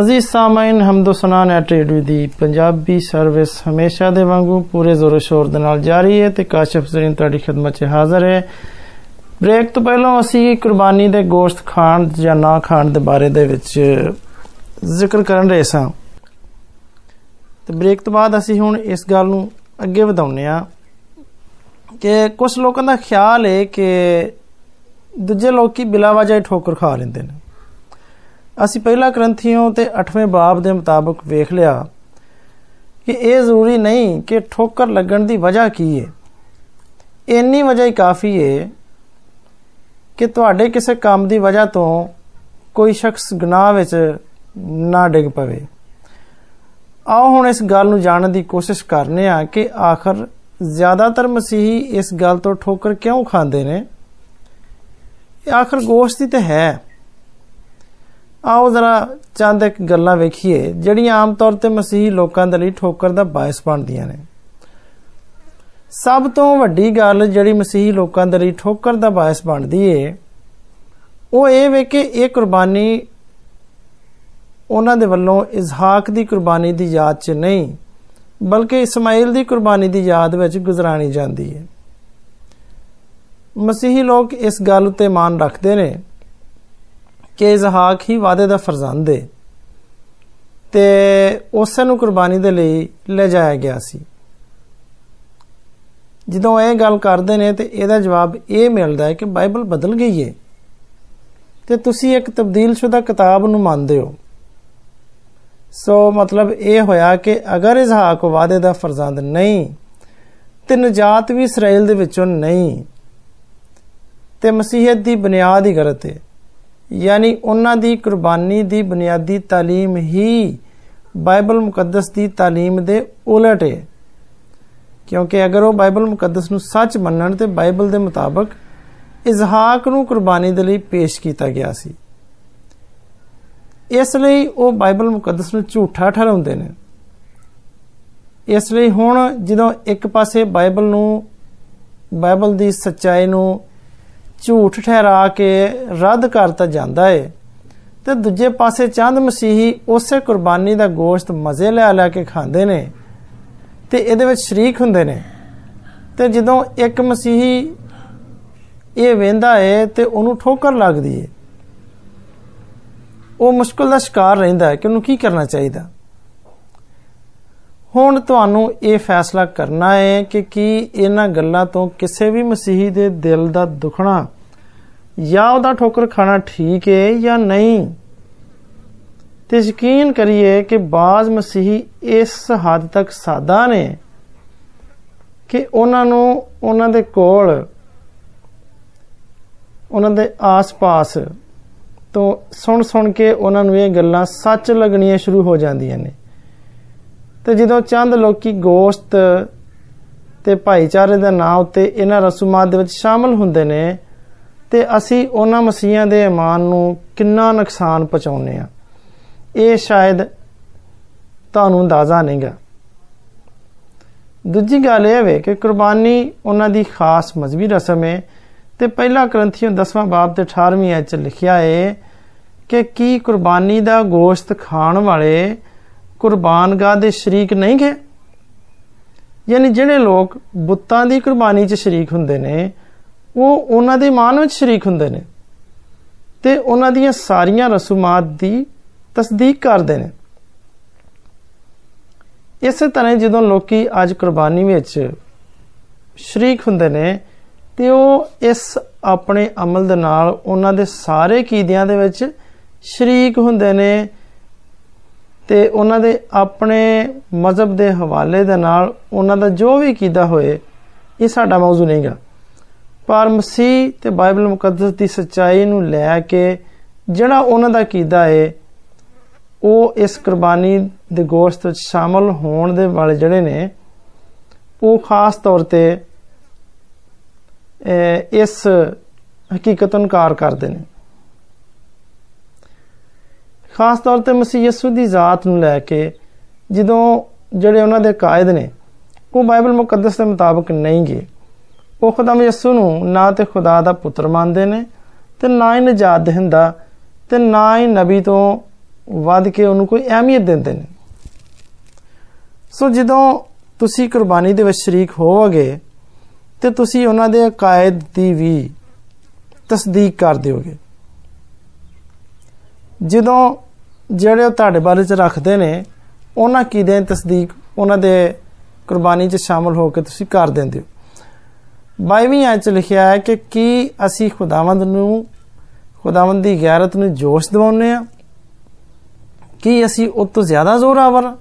ਅਜ਼ੀਜ਼ ਸਾਮਾਈਨ ਹਮਦੋ ਸਨਾ ਨੈਟ ਰੇਡੀਓ ਦੀ ਪੰਜਾਬੀ ਸਰਵਿਸ ਹਮੇਸ਼ਾ ਦੇ ਵਾਂਗੂ ਪੂਰੇ ਜ਼ੋਰ ਸ਼ੋਰ ਦੇ ਨਾਲ ਜਾਰੀ ਹੈ ਤੇ ਕਾਸ਼ਫ ਜ਼ਰੀਨ ਤੁਹਾਡੀ ਖidmat 'ਚ ਹਾਜ਼ਰ ਹੈ। ਬ੍ਰੇਕ ਤੋਂ ਪਹਿਲਾਂ ਅਸੀਂ ਕੁਰਬਾਨੀ ਦੇ ਗੋਸ਼ਤ ਖਾਣ ਜਾਂ ਨਾ ਖਾਣ ਦੇ ਬਾਰੇ ਦੇ ਵਿੱਚ ਜ਼ਿਕਰ ਕਰਨ ਰਹੇ ਸਾਂ। ਤੇ ਬ੍ਰੇਕ ਤੋਂ ਬਾਅਦ ਅਸੀਂ ਹੁਣ ਇਸ ਗੱਲ ਨੂੰ ਅੱਗੇ ਵਧਾਉਨੇ ਆ ਕਿ ਕੁਝ ਲੋਕਾਂ ਦਾ ਖਿਆਲ ਹੈ ਕਿ ਦੂਜੇ ਲੋਕੀ ਬਿਲਾ ਵਜ੍ਹਾ ਠੋਕਰ ਖਾ ਲੈਂਦੇ ਨੇ। ਅਸੀਂ ਪਹਿਲਾ ਗ੍ਰੰਥੀਆਂ ਤੇ 8ਵੇਂ ਬਾਬ ਦੇ ਮੁਤਾਬਕ ਵੇਖ ਲਿਆ ਕਿ ਇਹ ਜ਼ਰੂਰੀ ਨਹੀਂ ਕਿ ਠੋਕਰ ਲੱਗਣ ਦੀ ਵਜ੍ਹਾ ਕੀ ਹੈ ਇੰਨੀ ਵਜ੍ਹਾ ਹੀ ਕਾਫੀ ਹੈ ਕਿ ਤੁਹਾਡੇ ਕਿਸੇ ਕੰਮ ਦੀ ਵਜ੍ਹਾ ਤੋਂ ਕੋਈ ਸ਼ਖਸ ਗੁਨਾਹ ਵਿੱਚ ਨਾ ਡਿੱਗ ਪਵੇ। ਆਓ ਹੁਣ ਇਸ ਗੱਲ ਨੂੰ ਜਾਣਨ ਦੀ ਕੋਸ਼ਿਸ਼ ਕਰਨੇ ਆ ਕਿ ਆਖਰ ਜ਼ਿਆਦਾਤਰ ਮਸੀਹੀ ਇਸ ਗੱਲ ਤੋਂ ਠੋਕਰ ਕਿਉਂ ਖਾਂਦੇ ਨੇ? ਇਹ ਆਖਰ ਗੋਸ਼ਤ ਹੀ ਤੇ ਹੈ। ਆਓ ਜ਼ਰਾ ਚੰਦ ਇੱਕ ਗੱਲਾਂ ਵੇਖੀਏ, ਜਿਹੜੀਆਂ ਆਮ ਤੌਰ ਤੇ ਮਸੀਹੀ ਲੋਕਾਂ ਦੇ ਲਈ ਠੋਕਰ ਦਾ ਬਾਇਸ ਬਣਦੀਆਂ ਨੇ। ਸਭ ਤੋਂ ਵੱਡੀ ਗੱਲ ਜਿਹੜੀ ਮਸੀਹੀ ਲੋਕਾਂ ਦੇ ਲਈ ਠੋਕਰ ਦਾ ਬਾਇਸ ਬਣਦੀ ਏ, ਉਹ ਇਹ ਵੇ ਕਿ ਇਹ ਕੁਰਬਾਨੀ ਉਹਨਾਂ ਦੇ ਵੱਲੋਂ ਇਜ਼ਹਾਕ ਦੀ ਕੁਰਬਾਨੀ ਦੀ ਯਾਦ 'ਚ ਨਹੀਂ, ਬਲਕਿ ਇਸਮਾਈਲ ਦੀ ਕੁਰਬਾਨੀ ਦੀ ਯਾਦ ਵਿੱਚ ਗੁਜ਼ਰਾਣੀ ਜਾਂਦੀ ਹੈ ਮਸੀਹੀ ਲੋਕ ਇਸ ਗੱਲ ਉਤੇ ਮਾਨ ਰੱਖਦੇ ਨੇ ਕਿ ਇਜ਼ਹਾਕ ਹੀ ਵਾਦੇ ਦਾ ਫਰਜ਼ੰਦ ਹੈ ਤੇ ਉਸੇ ਨੂੰ ਕੁਰਬਾਨੀ ਦੇ ਲਈ ਲੈ ਜਾਇਆ ਗਿਆ ਸੀ। ਜਦੋਂ ਇਹ ਗੱਲ ਕਰਦੇ ਨੇ ਤੇ ਇਹਦਾ ਜਵਾਬ ਇਹ ਮਿਲਦਾ ਹੈ ਕਿ ਬਾਈਬਲ ਬਦਲ ਗਈ ਹੈ ਤੇ ਤੁਸੀਂ ਇੱਕ ਤਬਦੀਲਸ਼ੁਦਾ ਕਿਤਾਬ ਨੂੰ ਮੰਨਦੇ ਹੋ। ਸੋ ਮਤਲਬ ਇਹ ਹੋਇਆ ਕਿ ਅਗਰ ਇਜ਼ਹਾਕ ਵਾਦੇ ਦਾ ਫਰਜ਼ੰਦ ਨਹੀਂ, ਤੇ ਨਜਾਤ ਵੀ ਇਸਰਾਇਲ ਦੇ ਵਿੱਚੋਂ ਨਹੀਂ। ਤੇ ਮਸੀਹਤ ਦੀ ਬੁਨਿਆਦ ਹੀ ਗਲਤ ਹੈ ਯਾਨੀ ਉਹਨਾਂ ਦੀ ਕੁਰਬਾਨੀ ਦੀ ਬੁਨਿਆਦੀ تعلیم ਹੀ ਬਾਈਬਲ ਮੁਕੱਦਸ ਦੀ تعلیم ਦੇ ਉਲਟ ਹੈ ਕਿਉਂਕਿ ਅਗਰ ਉਹ ਬਾਈਬਲ ਮੁਕੱਦਸ ਨੂੰ ਸੱਚ ਮੰਨਣ ਤੇ ਬਾਈਬਲ ਦੇ ਮੁਤਾਬਕ ਇਜ਼ਹਾਕ ਨੂੰ ਕੁਰਬਾਨੀ ਦੇ ਲਈ ਪੇਸ਼ ਕੀਤਾ ਗਿਆ ਸੀ ਇਸ ਲਈ ਉਹ ਬਾਈਬਲ ਮੁਕੱਦਸ ਨੂੰ ਝੂਠਾ ਠਹਿਰਾਉਂਦੇ ਨੇ ਇਸ ਲਈ ਹੁਣ ਜਦੋਂ ਇੱਕ ਪਾਸੇ ਬਾਈਬਲ ਨੂੰ ਬਾਈਬਲ ਦੀ ਸੱਚਾਈ ਨੂੰ ਝੂਠ ਠਹਿਰਾ ਕੇ ਰੱਦ ਕਰਤਾ ਜਾਂਦਾ ਹੈ ਤੇ ਦੂਜੇ ਪਾਸੇ ਚੰਦ ਮਸੀਹੀ ਉਸੇ ਕੁਰਬਾਨੀ ਦਾ ਗੋਸ਼ਤ ਮਜ਼ੇ ਲੈ ਲੈ ਕੇ ਖਾਂਦੇ ਨੇ ਤੇ ਇਹਦੇ ਵਿੱਚ ਸ਼ਰੀਕ ਹੁੰਦੇ ਨੇ। ਤੇ ਜਦੋਂ ਇੱਕ ਮਸੀਹੀ ਇਹ ਵੇਂਦਾ ਹੈ ਤੇ ਉਹਨੂੰ ਠੋਕਰ ਲੱਗਦੀ ਹੈ ਉਹ ਮੁਸ਼ਕਲ ਦਾ ਸ਼ਿਕਾਰ ਰਹਿੰਦਾ ਹੈ ਕਿ ਉਹਨੂੰ ਕੀ ਕਰਨਾ ਚਾਹੀਦਾ? ਹੁਣ ਤੁਹਾਨੂੰ ਇਹ ਫੈਸਲਾ ਕਰਨਾ ਹੈ ਕਿ ਕੀ ਇਹਨਾਂ ਗੱਲਾਂ ਤੋਂ ਕਿਸੇ ਵੀ ਮਸੀਹੀ ਦੇ ਦਿਲ ਦਾ ਦੁਖਣਾ ਜਾਂ ਉਹਦਾ ਠੋਕਰ ਖਾਣਾ ਠੀਕ ਹੈ ਜਾਂ ਨਹੀਂ? ਤੇ ਯਕੀਨ ਕਰੀਏ ਕਿ ਬਾਜ਼ ਮਸੀਹੀ ਇਸ ਹੱਦ ਤੱਕ ਸਾਦਾ ਨੇ ਕਿ ਉਹਨਾਂ ਨੂੰ ਉਹਨਾਂ ਦੇ ਕੋਲ, ਉਹਨਾਂ ਦੇ ਆਸ-ਪਾਸ ਤੋਂ ਸੁਣ ਸੁਣ ਕੇ ਉਹਨਾਂ ਨੂੰ ਇਹ ਗੱਲਾਂ ਸੱਚ ਲੱਗਣੀਆਂ ਸ਼ੁਰੂ ਹੋ ਜਾਂਦੀਆਂ ਨੇ। ਤੇ ਜਦੋਂ ਚੰਦ ਲੋਕੀ ਗੋਸ਼ਤ ਤੇ ਭਾਈਚਾਰੇ ਦੇ ਨਾਂ ਉੱਤੇ ਇਹਨਾਂ ਰਸੂਮਾਤ ਦੇ ਵਿੱਚ ਸ਼ਾਮਲ ਹੁੰਦੇ ਨੇ, ਤੇ ਅਸੀਂ ਉਹਨਾਂ ਮਸੀਹਾਂ ਦੇ ਇਮਾਨ ਨੂੰ ਕਿੰਨਾ ਨੁਕਸਾਨ ਪਹੁੰਚਾਉਂਦੇ ਆ ਇਹ ਸ਼ਾਇਦ ਤੁਹਾਨੂੰ ਅੰਦਾਜ਼ਾ ਨਹੀਂਗਾ। ਦੂਜੀ ਗੱਲ ਇਹ ਹੈ ਕਿ ਕੁਰਬਾਨੀ ਉਹਨਾਂ ਦੀ ਖਾਸ ਮਜ਼ਬੀ ਰਸਮ ਹੈ ਤੇ ਪਹਿਲਾ ਗ੍ਰੰਥੀਓ 10ਵਾਂ ਬਾਬ ਤੇ 18ਵੀਂ ਆਇਤ ਚ ਲਿਖਿਆ ਹੈ ਕਿ ਕੀ ਕੁਰਬਾਨੀ ਦਾ ਗੋਸ਼ਤ ਖਾਣ ਵਾਲੇ ਕੁਰਬਾਨਗਾਹ ਦੇ ਸ਼ਰੀਕ ਨਹੀਂ ਗਏ। ਯਾਨੀ ਜਿਹੜੇ ਲੋਕ ਬੁੱਤਾਂ ਦੀ ਕੁਰਬਾਨੀ 'ਚ ਸ਼ਰੀਕ ਹੁੰਦੇ ਨੇ, ਉਹ ਉਹਨਾਂ ਦੇ ਮਾਨ ਵਿੱਚ ਸ਼ਰੀਕ ਹੁੰਦੇ ਨੇ ਤੇ ਉਹਨਾਂ ਦੀਆਂ ਸਾਰੀਆਂ ਰਸੂਮਾਤ ਦੀ ਤਸਦੀਕ ਕਰਦੇ ਨੇ। ਇਸੇ ਤਰ੍ਹਾਂ ਜਦੋਂ ਲੋਕੀ ਅੱਜ ਕੁਰਬਾਨੀ ਵਿੱਚ ਸ਼ਰੀਕ ਹੁੰਦੇ ਨੇ, ਤੇ ਉਹ ਇਸ ਆਪਣੇ ਅਮਲ ਦੇ ਨਾਲ ਉਹਨਾਂ ਦੇ ਸਾਰੇ ਕੀਦਿਆਂ ਦੇ ਵਿੱਚ ਸ਼ਰੀਕ ਹੁੰਦੇ ਨੇ ਤੇ ਉਹਨਾਂ ਦੇ ਆਪਣੇ ਮਜ਼ਹਬ ਦੇ ਹਵਾਲੇ ਦੇ ਨਾਲ ਉਹਨਾਂ ਦਾ ਜੋ ਵੀ ਕੀਦਾ ਹੋਏ, ਇਹ ਸਾਡਾ ਮੌਜੂ ਨਹੀਂਗਾ ਪਰ ਮਸੀਹ ਤੇ ਬਾਈਬਲ ਮੁਕੱਦਸ ਦੀ ਸੱਚਾਈ ਨੂੰ ਲੈ ਕੇ ਜਿਹੜਾ ਉਹਨਾਂ ਦਾ ਕੀਦਾ ਹੈ ਉਹ ਇਸ ਕੁਰਬਾਨੀ ਦੇ ਗੋਸ਼ਤ ਵਿੱਚ ਸ਼ਾਮਲ ਹੋਣ ਦੇ ਵਾਲੇ ਜਿਹੜੇ ਨੇ, ਉਹ ਖਾਸ ਤੌਰ ਤੇ ਇਸ ਹਕੀਕਤ ਨੂੰ ਇਨਕਾਰ ਕਰਦੇ ਨੇ। ਖਾਸ ਤੌਰ ਤੇ ਮਸੀਹ ਯਸੂ ਦੀ ਜ਼ਾਤ ਨੂੰ ਲੈ ਕੇ ਜਦੋਂ ਜਿਹੜੇ ਉਹਨਾਂ ਦੇ ਕਾਇਦ ਨੇ, ਉਹ ਬਾਈਬਲ ਮੁਕੱਦਸ ਦੇ ਮੁਤਾਬਕ ਨਹੀਂ ਗਏ। ਉਹ ਖੁਦਾਮ ਯਸੂ ਨੂੰ ਨਾ ਤੇ ਖੁਦਾ ਦਾ ਪੁੱਤਰ ਮੰਨਦੇ ਨੇ ਤੇ ਨਾ ਹੀ ਨਜਾਤ ਦੇਹਿੰਦਾ ਤੇ ਨਾ ਹੀ ਨਬੀ ਤੋਂ ਵੱਧ ਕੇ ਉਹਨੂੰ ਕੋਈ ਅਹਿਮੀਅਤ ਦਿੰਦੇ ਨੇ। ਸੋ ਜਦੋਂ ਤੁਸੀਂ ਕੁਰਬਾਨੀ ਦੇ ਵਿੱਚ ਸ਼ਰੀਕ ਹੋਵੋਗੇ ਤੇ ਤੁਸੀਂ ਉਹਨਾਂ ਦੇ ਅਕਾਇਦ ਦੀ ਵੀ ਤਸਦੀਕ ਕਰ ਦਿਓਗੇ। ਜਦੋਂ ਜਿਹੜੇ ਉਹ ਤੁਹਾਡੇ ਬਾਰੇ ਚ ਰੱਖਦੇ ਨੇ, ਉਹਨਾਂ ਕੀ ਦੇ ਤਸਦੀਕ, ਉਹਨਾਂ ਦੇ ਕੁਰਬਾਨੀ 'ਚ ਸ਼ਾਮਲ ਹੋ ਕੇ ਤੁਸੀਂ ਕਰ ਦਿੰਦੇ ਹੋ। 22ਵੀਂ ਆਇਤ 'ਚ ਲਿਖਿਆ ਹੈ ਕਿ ਕੀ ਅਸੀਂ ਖੁਦਾਵੰਦ ਨੂੰ, ਖੁਦਾਵੰਦ ਦੀ ਗੈਰਤ ਨੂੰ ਜੋਸ਼ ਦਿਵਾਉਂਦੇ ਆ ਕੀ ਅਸੀਂ ਉਸ ਤੋਂ ਜ਼ਿਆਦਾ ਜ਼ੋਰਾਵਰ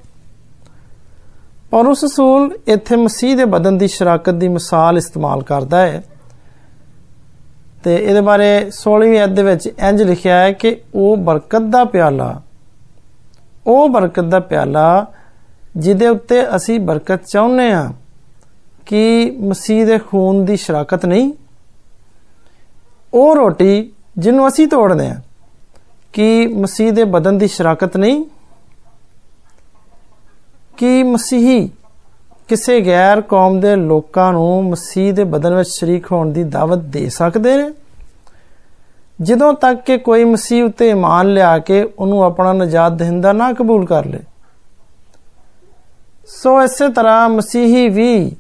ਔਰ ਉਸ ਰਸੂਲ ਇੱਥੇ ਮਸੀਹ ਦੇ ਬਦਨ ਦੀ ਸ਼ਰਾਕਤ ਦੀ ਮਿਸਾਲ ਇਸਤੇਮਾਲ ਕਰਦਾ ਹੈ। ਤੇ ਇਹਦੇ ਬਾਰੇ 16ਵੀਂ ਅਧ ਦੇ ਵਿੱਚ ਇੰਜ ਲਿਖਿਆ ਹੈ ਕਿ ਉਹ ਬਰਕਤ ਦਾ ਪਿਆਲਾ, ਉਹ ਬਰਕਤ ਦਾ ਪਿਆਲਾ ਜਿਹਦੇ ਉੱਤੇ ਅਸੀਂ ਬਰਕਤ ਚਾਹੁੰਦੇ ਆ ਕਿ ਮਸੀਹ ਦੇ ਖੂਨ ਦੀ ਸ਼ਰਾਕਤ ਨਹੀਂ, ਉਹ ਰੋਟੀ ਜਿਹਨੂੰ ਅਸੀਂ ਤੋੜਦੇ ਆ ਕਿ ਮਸੀਹ ਦੇ ਬਦਨ ਦੀ ਸ਼ਰਾਕਤ ਨਹੀਂ, ਕਿ ਮਸੀਹੀ ਕਿਸੇ ਗੈਰ ਕੌਮ ਦੇ ਲੋਕਾਂ ਨੂੰ ਮਸੀਹ ਦੇ ਬਦਨ ਵਿੱਚ ਸ਼ਰੀਕ ਹੋਣ ਦੀ ਦਾਵਤ ਦੇ ਸਕਦੇ ਨੇ? ਜਦੋਂ ਤੱਕ ਕਿ ਕੋਈ ਮਸੀਹ ਉਤੇ ਇਮਾਨ ਲਿਆ ਕੇ ਉਹਨੂੰ ਆਪਣਾ ਨਜਾਤ ਦਹਿੰਦਾ ਨਾ ਕਬੂਲ ਕਰ ਲੇ। ਸੋ ਇਸੇ ਤਰ੍ਹਾਂ ਮਸੀਹੀ ਵੀ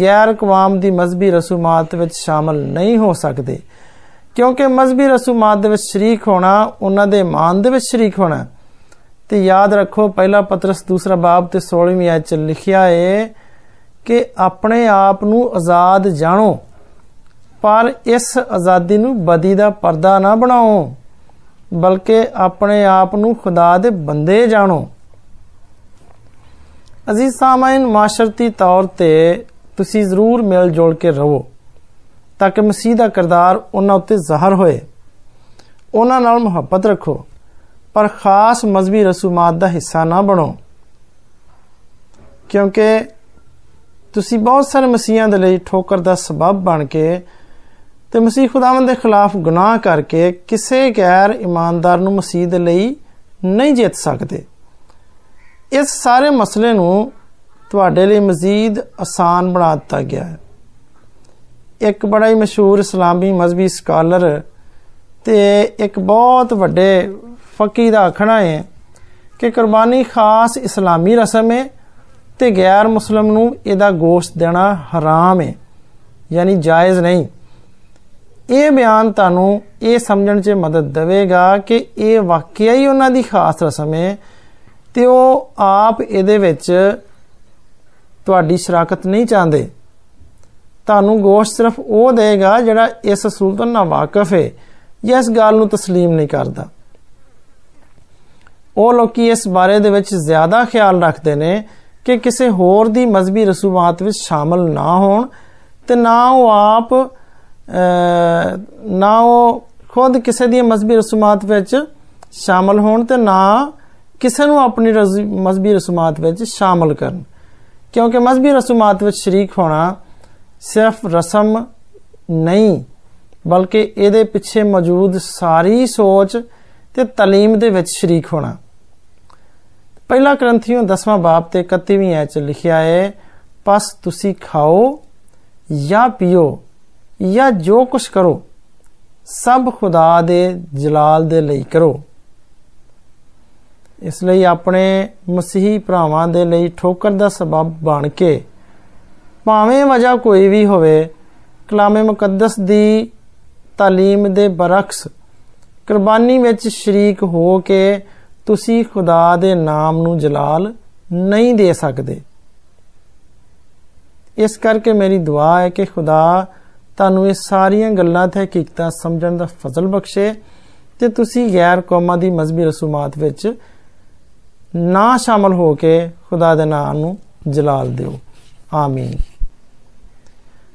ਗੈਰ ਕਵਾਮ ਦੀ ਮਜ਼ਬੀ ਰਸੂਮਾਤ ਵਿੱਚ ਸ਼ਾਮਲ ਨਹੀਂ ਹੋ ਸਕਦੇ। ਕਿਉਂਕਿ ਮਜ਼ਬੀ ਰਸੂਮਾਤ ਦੇ ਵਿੱਚ ਸ਼ਰੀਕ ਹੋਣਾ, ਉਹਨਾਂ ਦੇ ਇਮਾਨ ਦੇ ਵਿੱਚ ਸ਼ਰੀਕ ਹੋਣਾ ਤੇ ਯਾਦ ਰੱਖੋ, ਪਹਿਲਾ ਪਤਰਸ ਦੂਸਰਾ ਬਾਬ ਤੇ 16ਵੀਂ ਆਇਤ ਚ ਲਿਖਿਆ ਹੈ ਕਿ ਆਪਣੇ ਆਪ ਨੂੰ ਆਜ਼ਾਦ ਜਾਣੋ, ਪਰ ਇਸ ਆਜ਼ਾਦੀ ਨੂੰ ਬਦੀ ਦਾ ਪਰਦਾ ਨਾ ਬਣਾਓ, ਬਲਕਿ ਆਪਣੇ ਆਪ ਨੂੰ ਖੁਦਾ ਦੇ ਬੰਦੇ ਜਾਣੋ। ਅਜ਼ੀਜ਼ ਸਾਮਾਈਨ ਮਾਸ਼ਰਤੀ ਤੌਰ ਤੇ ਤੁਸੀਂ ਜ਼ਰੂਰ ਮਿਲ ਜੁਲ ਕੇ ਰਹੋ, ਤਾਂ ਕਿ ਮਸੀਹ ਦਾ ਕਿਰਦਾਰ ਉਹਨਾਂ ਉੱਤੇ ਜ਼ਾਹਰ ਹੋਏ। ਉਹਨਾਂ ਨਾਲ ਮੁਹੱਬਤ ਰੱਖੋ। ਪਰ ਖਾਸ ਮਜ਼ਬੀ ਰਸੂਮਾਤ ਦਾ ਹਿੱਸਾ ਨਾ ਬਣੋ। ਕਿਉਂਕਿ ਤੁਸੀਂ ਬਹੁਤ ਸਾਰੇ ਮਸੀਹਾਂ ਦੇ ਲਈ ਠੋਕਰ ਦਾ ਸਬਬ ਬਣ ਕੇ ਤੇ ਮਸੀਹ ਖੁਦਾਵੰਦ ਦੇ ਖਿਲਾਫ ਗੁਨਾਹ ਕਰਕੇ ਕਿਸੇ ਗੈਰ ਇਮਾਨਦਾਰ ਨੂੰ ਮਸੀਹ ਦੇ ਲਈ ਨਹੀਂ ਜਿੱਤ ਸਕਦੇ। ਇਸ ਸਾਰੇ ਮਸਲੇ ਨੂੰ ਤੁਹਾਡੇ ਲਈ ਮਜ਼ੀਦ ਆਸਾਨ ਬਣਾ ਦਿੱਤਾ ਗਿਆ ਹੈ। ਇੱਕ ਬੜਾ ਹੀ ਮਸ਼ਹੂਰ ਇਸਲਾਮੀ ਮਜ਼ਬੀ ਸਕਾਲਰ ਤੇ ਇੱਕ ਬਹੁਤ ਵੱਡੇ ਫਕੀ ਦਾ ਆਖਣਾ ਹੈ ਕਿ ਕੁਰਬਾਨੀ ਖਾਸ ਇਸਲਾਮੀ ਰਸਮ ਹੈ ਤੇ ਗੈਰ ਮੁਸਲਮ ਨੂੰ ਇਹਦਾ ਗੋਸ਼ਤ ਦੇਣਾ ਹਰਾਮ ਹੈ ਯਾਨੀ ਜਾਇਜ਼ ਨਹੀਂ ਇਹ ਬਿਆਨ ਤੁਹਾਨੂੰ ਇਹ ਸਮਝਣ 'ਚ ਮਦਦ ਦੇਵੇਗਾ ਕਿ ਇਹ ਵਾਕਿਆ ਹੀ ਉਹਨਾਂ ਦੀ ਖਾਸ ਰਸਮ ਹੈ ਤੇ ਉਹ ਆਪ ਇਹਦੇ ਵਿੱਚ ਤੁਹਾਡੀ ਸ਼ਰਾਕਤ ਨਹੀਂ ਚਾਹੁੰਦੇ ਤੁਹਾਨੂੰ ਗੋਸ਼ਤ ਸਿਰਫ ਉਹ ਦੇਗਾ ਜਿਹੜਾ ਇਸ ਅਸੂਲ ਤੋਂ ਨਾ ਵਾਕਿਫ ਹੈ ਜਾਂ ਇਸ ਗੱਲ ਨੂੰ تسلیم ਨਹੀਂ ਕਰਦਾ ਉਹ ਲੋਕੀ ਇਸ ਬਾਰੇ ਦੇ ਵਿੱਚ ਜ਼ਿਆਦਾ ਖਿਆਲ ਰੱਖਦੇ ਨੇ ਕਿ ਕਿਸੇ ਹੋਰ ਦੀ ਮਜ਼ਬੀ ਰਸੂਮਾਤ ਵਿੱਚ ਸ਼ਾਮਲ ਨਾ ਹੋਣ ਤੇ ਨਾ ਉਹ ਆਪ ਨਾ ਉਹ ਖੁਦ ਕਿਸੇ ਦੀ ਮਜ਼ਬੀ ਰਸੂਮਾਤ ਵਿੱਚ ਸ਼ਾਮਲ ਹੋਣ ਤੇ ਨਾ ਕਿਸੇ ਨੂੰ ਆਪਣੀ ਮਜ਼ਬੀ ਰਸੂਮਾਤ ਵਿੱਚ ਸ਼ਾਮਲ ਕਰਨ। ਕਿਉਂਕਿ ਮਜ਼ਬੀ ਰਸੂਮਾਤ ਵਿੱਚ ਸ਼ਰੀਕ ਹੋਣਾ ਸਿਰਫ ਰਸਮ ਨਹੀਂ, ਬਲਕਿ ਇਹਦੇ ਪਿੱਛੇ ਮੌਜੂਦ ਸਾਰੀ ਸੋਚ ਤੇ ਤਾਲੀਮ ਦੇ ਵਿੱਚ ਸ਼ਰੀਕ ਹੋਣਾ। ਪਹਿਲਾ ਗ੍ਰੰਥੀਓ 10ਵਾਂ ਬਾਬ ਤੇ 31ਵੀਂ ਐਚ ਲਿਖਿਆ ਹੈ ਪਸ ਤੁਸੀਂ ਖਾਓ ਜਾਂ ਪੀਓ ਜਾਂ ਜੋ ਕੁਝ ਕਰੋ, ਸਭ ਖੁਦਾ ਦੇ ਜਲਾਲ ਦੇ ਲਈ ਕਰੋ। ਇਸ ਲਈ ਆਪਣੇ ਮਸੀਹੀ ਭਰਾਵਾਂ ਦੇ ਲਈ ਠੋਕਰ ਦਾ ਸਬਬ ਬਣ ਕੇ ਭਾਵੇਂ ਵਜ੍ਹਾ ਕੋਈ ਵੀ ਹੋਵੇ, ਕਲਾਮੇ ਮੁਕੱਦਸ ਦੀ ਤਾਲੀਮ ਦੇ ਬਰਖਸ ਕੁਰਬਾਨੀ ਵਿੱਚ ਸ਼ਰੀਕ ਹੋ ਕੇ ਤੁਸੀਂ ਖੁਦਾ ਦੇ ਨਾਮ ਨੂੰ ਜਲਾਲ ਨਹੀਂ ਦੇ ਸਕਦੇ। ਇਸ ਕਰਕੇ ਮੇਰੀ ਦੁਆ ਹੈ ਕਿ ਖੁਦਾ ਤੁਹਾਨੂੰ ਇਹ ਸਾਰੀਆਂ ਗੱਲਾਂ ਤੇ ਹਕੀਕਤਾਂ ਸਮਝਣ ਦਾ ਫਜ਼ਲ ਬਖਸ਼ੇ ਤੇ ਤੁਸੀਂ ਗੈਰ ਕੌਮਾਂ ਦੀ ਮਜ਼ਬੀ ਰਸੂਮਾਤ ਵਿੱਚ ਨਾ ਸ਼ਾਮਲ ਹੋ ਕੇ ਖੁਦਾ ਦੇ ਨਾਮ ਨੂੰ ਜਲਾਲ ਦਿਓ। ਆਮੀਨ।